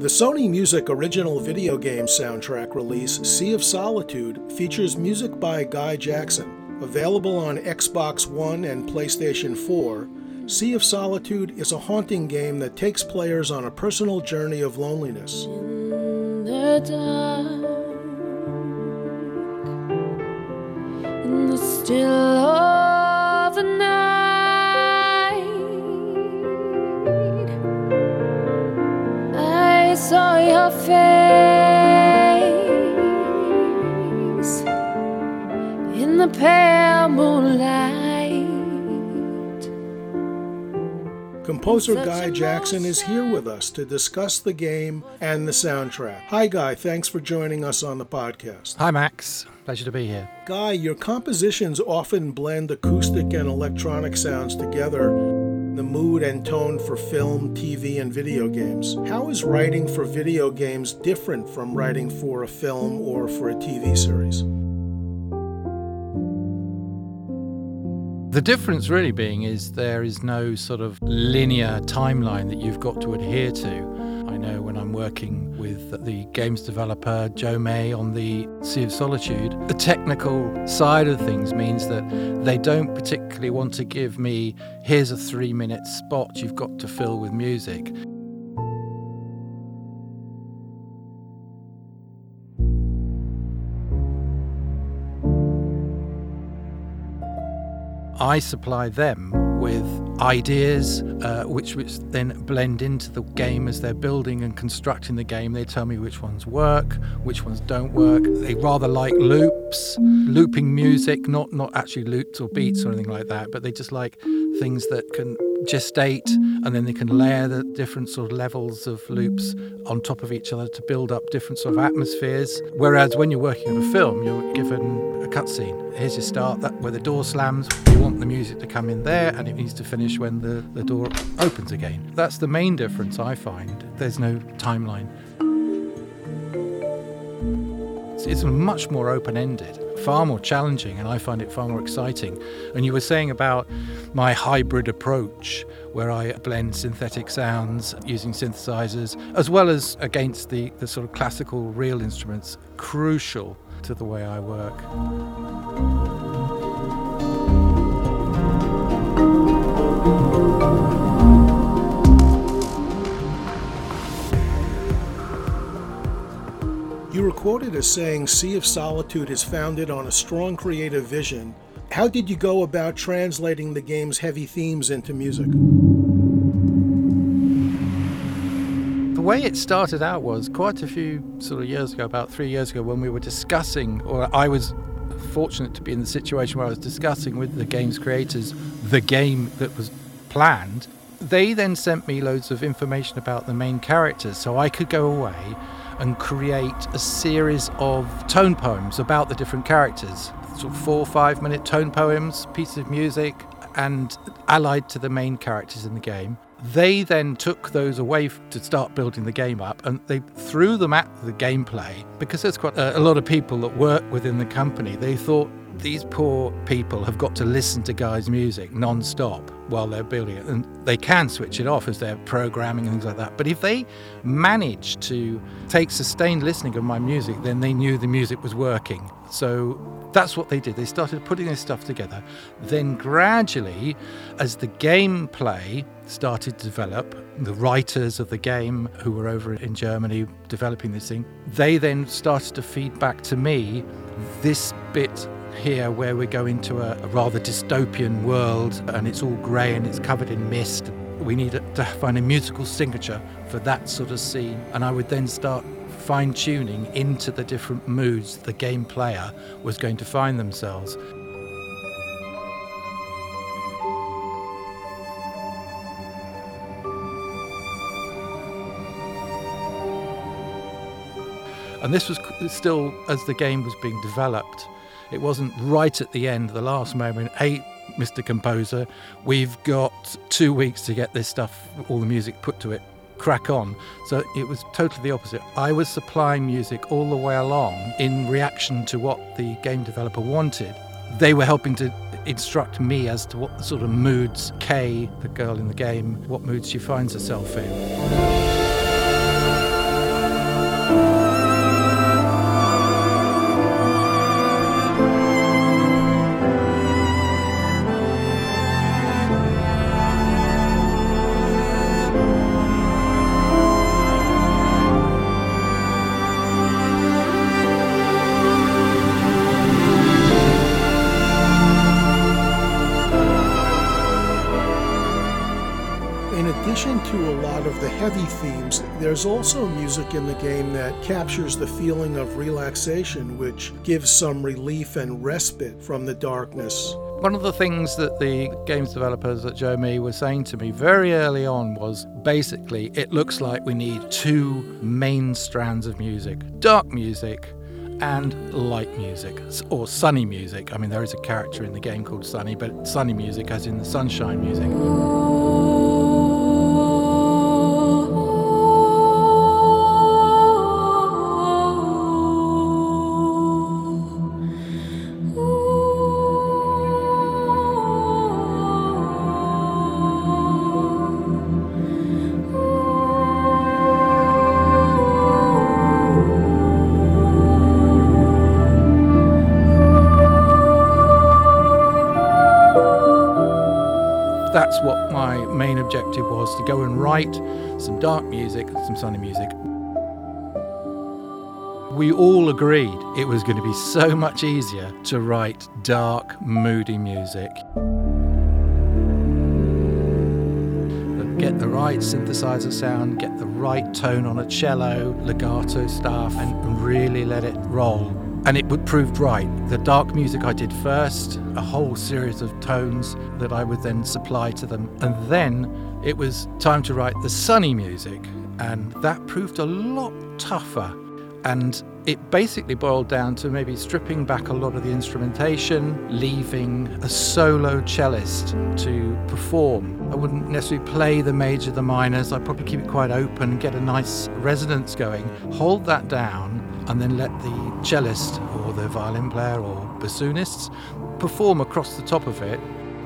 The Sony Music original video game soundtrack release, Sea of Solitude, features music by Guy Jackson. Available on Xbox One and PlayStation 4, Sea of Solitude is a haunting game that takes players on a personal journey of loneliness. In the dark, in the still saw your face in the pale moonlight. Composer Guy Jackson is here with us to discuss the game and the soundtrack. Hi, Guy. Thanks for joining us on the podcast. Hi, Max. Pleasure to be here. Guy, your compositions often blend acoustic and electronic sounds together, the mood and tone for film, TV, and video games. How is writing for video games different from writing for a film or for a TV series? The difference really being is there is no sort of linear timeline that you've got to adhere to. I know when I'm working with the games developer Jo-Mei on the Sea of Solitude, the technical side of things means that they don't particularly want to give me, here's a three minute spot you've got to fill with music. I supply them with ideas, uh, which, which then blend into the game as they're building and constructing the game. They tell me which ones work, which ones don't work. They rather like loops, looping music, not not actually loops or beats or anything like that, but they just like things that can gestate and then they can layer the different sort of levels of loops on top of each other to build up different sort of atmospheres. Whereas when you're working on a film, you're given a cutscene. Here's your start, that where the door slams, you want the music to come in there and it needs to finish when the, the door opens again. That's the main difference I find. There's no timeline. It's, it's much more open ended far more challenging and I find it far more exciting. And you were saying about my hybrid approach where I blend synthetic sounds using synthesizers as well as against the, the sort of classical real instruments, crucial to the way I work. Quoted as saying Sea of Solitude is founded on a strong creative vision. How did you go about translating the game's heavy themes into music? The way it started out was quite a few sort of years ago, about three years ago, when we were discussing, or I was fortunate to be in the situation where I was discussing with the game's creators the game that was planned. They then sent me loads of information about the main characters so I could go away and create a series of tone poems about the different characters. Sort of four or five minute tone poems, pieces of music, and allied to the main characters in the game. They then took those away to start building the game up and they threw them at the gameplay because there's quite a, a lot of people that work within the company. They thought these poor people have got to listen to Guy's music non stop while they're building it. And they can switch it off as they're programming and things like that. But if they manage to take sustained listening of my music, then they knew the music was working. So that's what they did. They started putting this stuff together. Then, gradually, as the gameplay started to develop, the writers of the game who were over in Germany developing this thing, they then started to feed back to me this bit here where we go into a, a rather dystopian world and it's all grey and it's covered in mist. We need to find a musical signature for that sort of scene. And I would then start fine tuning into the different moods the game player was going to find themselves. And this was still as the game was being developed. It wasn't right at the end, the last moment. Hey, Mr. Composer, we've got two weeks to get this stuff, all the music put to it, crack on. So it was totally the opposite. I was supplying music all the way along in reaction to what the game developer wanted. They were helping to instruct me as to what sort of moods Kay, the girl in the game, what moods she finds herself in. There's also music in the game that captures the feeling of relaxation, which gives some relief and respite from the darkness. One of the things that the games developers at Jo-Mei were saying to me very early on was basically, it looks like we need two main strands of music dark music and light music or sunny music. I mean, there is a character in the game called Sunny, but sunny music, as in the sunshine music. That's what my main objective was to go and write some dark music, some sunny music. We all agreed it was going to be so much easier to write dark, moody music. Get the right synthesizer sound, get the right tone on a cello, legato stuff, and really let it roll and it would proved right. The dark music I did first, a whole series of tones that I would then supply to them, and then it was time to write the sunny music, and that proved a lot tougher. And it basically boiled down to maybe stripping back a lot of the instrumentation, leaving a solo cellist to perform. I wouldn't necessarily play the major, the minors, I'd probably keep it quite open, get a nice resonance going, hold that down, and then let the cellist or the violin player or bassoonists perform across the top of it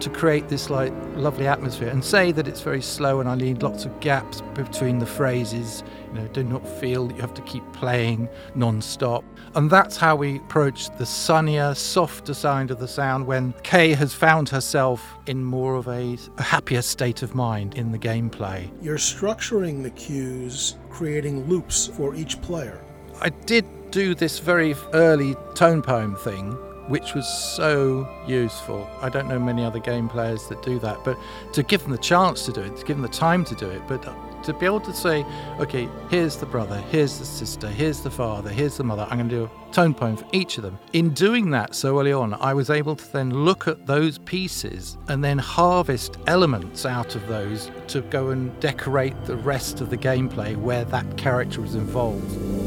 to create this like lovely atmosphere and say that it's very slow and I need lots of gaps between the phrases. You know do not feel that you have to keep playing non-stop. And that's how we approach the sunnier softer side of the sound when Kay has found herself in more of a, a happier state of mind in the gameplay. You're structuring the cues creating loops for each player. I did do this very early tone poem thing, which was so useful. I don't know many other game players that do that, but to give them the chance to do it, to give them the time to do it, but to be able to say, okay, here's the brother, here's the sister, here's the father, here's the mother, I'm going to do a tone poem for each of them. In doing that so early on, I was able to then look at those pieces and then harvest elements out of those to go and decorate the rest of the gameplay where that character was involved.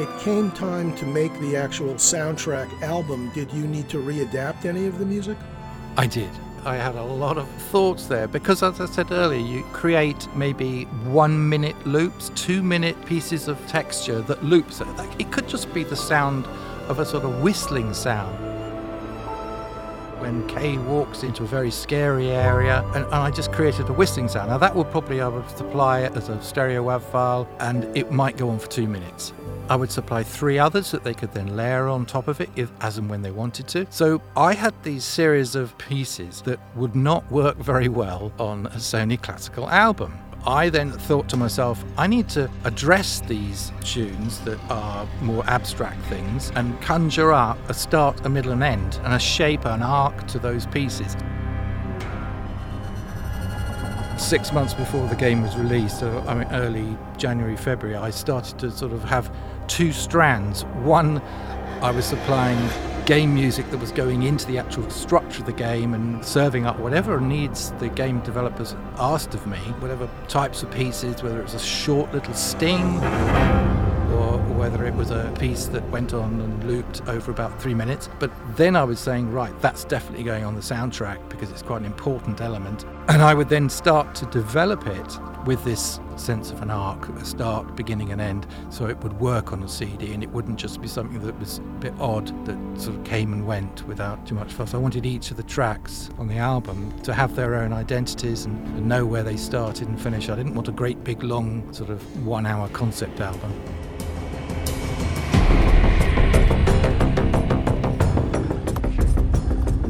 It came time to make the actual soundtrack album, did you need to readapt any of the music? I did. I had a lot of thoughts there because, as I said earlier, you create maybe one minute loops, two minute pieces of texture that loops. It could just be the sound of a sort of whistling sound when Kay walks into a very scary area, and, and, I just created a whistling sound. Now that would probably I would supply it as a stereo WAV file, and it might go on for two minutes. I would supply three others that they could then layer on top of it if, as and when they wanted to. So I had these series of pieces that would not work very well on a Sony classical album. I then thought to myself, I need to address these tunes that are more abstract things and conjure up a start, a middle, and end, and a shape, an arc to those pieces. Six months before the game was released, so I mean early January, February, I started to sort of have two strands. One, I was supplying game music that was going into the actual structure of the game and serving up whatever needs the game developers asked of me, whatever types of pieces, whether it was a short little sting whether it was a piece that went on and looped over about three minutes. But then I was saying, right, that's definitely going on the soundtrack because it's quite an important element. And I would then start to develop it with this sense of an arc, a start, beginning, and end, so it would work on a CD and it wouldn't just be something that was a bit odd that sort of came and went without too much fuss. I wanted each of the tracks on the album to have their own identities and, and know where they started and finished. I didn't want a great big long sort of one hour concept album.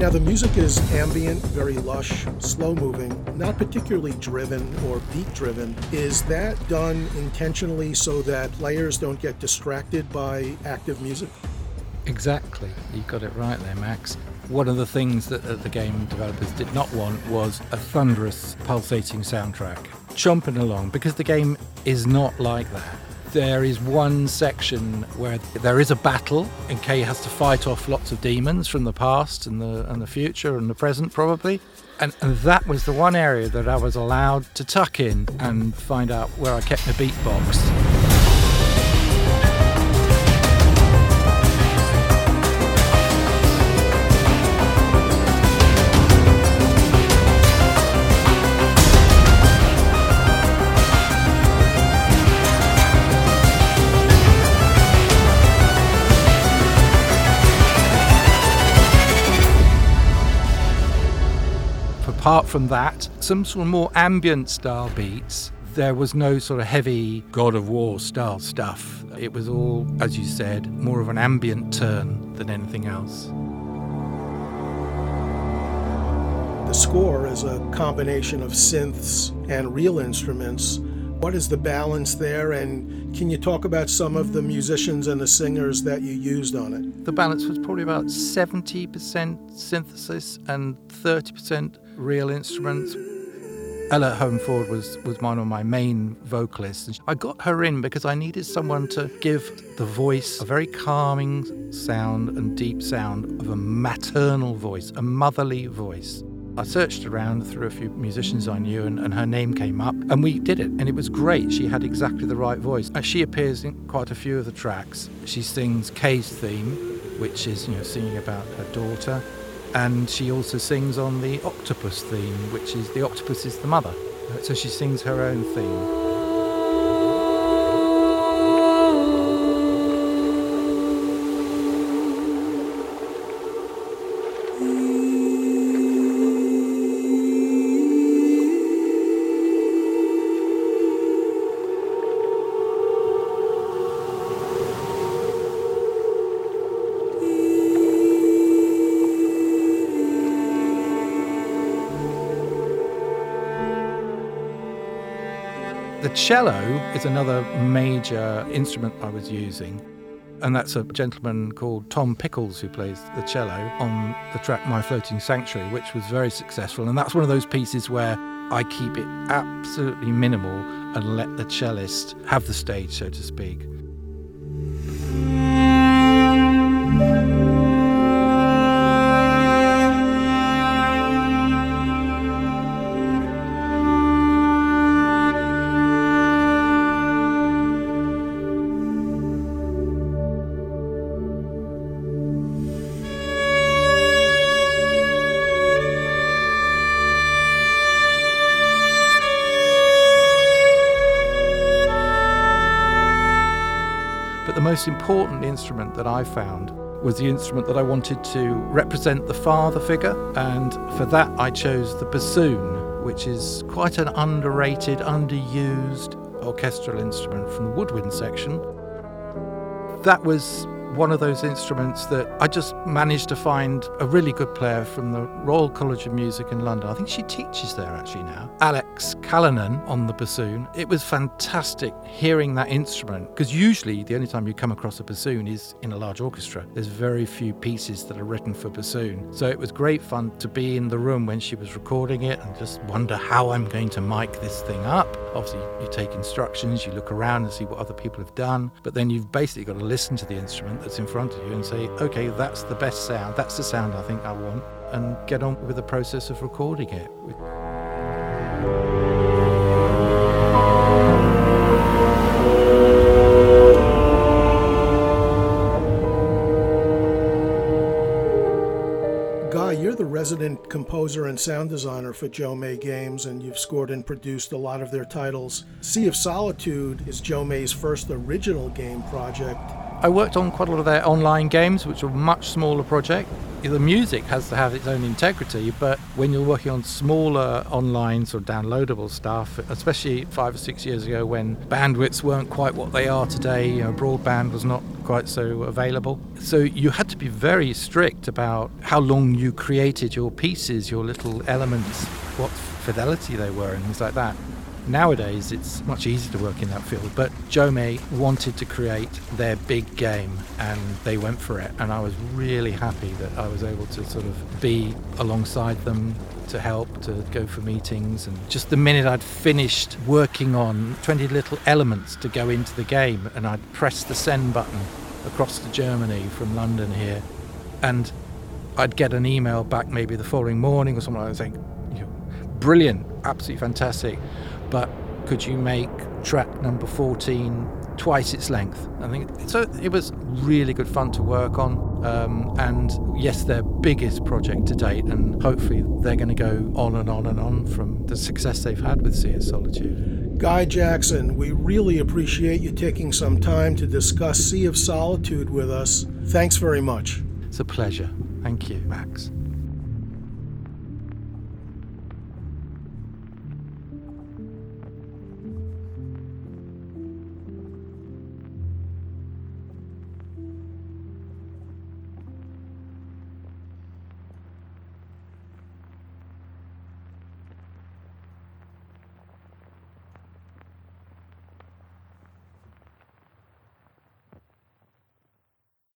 Now, the music is ambient, very lush, slow moving, not particularly driven or beat driven. Is that done intentionally so that players don't get distracted by active music? Exactly. You got it right there, Max. One of the things that the game developers did not want was a thunderous, pulsating soundtrack, chomping along, because the game is not like that. There is one section where there is a battle, and Kay has to fight off lots of demons from the past and the and the future and the present, probably. And, and that was the one area that I was allowed to tuck in and find out where I kept my beatbox. Apart from that, some sort of more ambient style beats. There was no sort of heavy God of War style stuff. It was all, as you said, more of an ambient turn than anything else. The score is a combination of synths and real instruments. What is the balance there, and can you talk about some of the musicians and the singers that you used on it? The balance was probably about 70% synthesis and 30% real instruments. Ella Holmford was, was one of my main vocalists. I got her in because I needed someone to give the voice a very calming sound and deep sound of a maternal voice, a motherly voice. I searched around through a few musicians I knew, and, and, her name came up, and we did it, and it was great. She had exactly the right voice. Uh, she appears in quite a few of the tracks. She sings Kay's theme, which is you know singing about her daughter and she also sings on the octopus theme, which is the octopus is the mother. So she sings her own theme. Cello is another major instrument I was using. And that's a gentleman called Tom Pickles who plays the cello on the track My Floating Sanctuary, which was very successful. And that's one of those pieces where I keep it absolutely minimal and let the cellist have the stage, so to speak. Most important instrument that I found was the instrument that I wanted to represent the father figure, and for that I chose the bassoon, which is quite an underrated, underused orchestral instrument from the woodwind section. That was one of those instruments that I just managed to find a really good player from the Royal College of Music in London. I think she teaches there actually now. Alex Callanan on the bassoon. It was fantastic hearing that instrument because usually the only time you come across a bassoon is in a large orchestra. There's very few pieces that are written for bassoon. So it was great fun to be in the room when she was recording it and just wonder how I'm going to mic this thing up. Obviously, you take instructions, you look around and see what other people have done, but then you've basically got to listen to the instrument that's in front of you and say, okay, that's the best sound, that's the sound I think I want, and get on with the process of recording it. Guy, you're the resident composer and sound designer for Jo-Mei Games, and you've scored and produced a lot of their titles. Sea of Solitude is Jo-Mei's first original game project. I worked on quite a lot of their online games, which were much smaller project. The music has to have its own integrity, but when you're working on smaller online sort of downloadable stuff, especially five or six years ago when bandwidths weren't quite what they are today, you know, broadband was not quite so available. So you had to be very strict about how long you created your pieces, your little elements, what fidelity they were, and things like that. Nowadays, it's much easier to work in that field, but Jo-Mei wanted to create their big game and they went for it. And I was really happy that I was able to sort of be alongside them to help, to go for meetings. And just the minute I'd finished working on 20 little elements to go into the game, and I'd press the send button across to Germany from London here, and I'd get an email back maybe the following morning or something like that saying, brilliant, absolutely fantastic, but could you make track number 14 twice its length? I think so. It was really good fun to work on, um, and yes, their biggest project to date, and hopefully they're going to go on and on and on from the success they've had with Sea of Solitude. Guy Jackson, we really appreciate you taking some time to discuss Sea of Solitude with us. Thanks very much. It's a pleasure. Thank you, Max.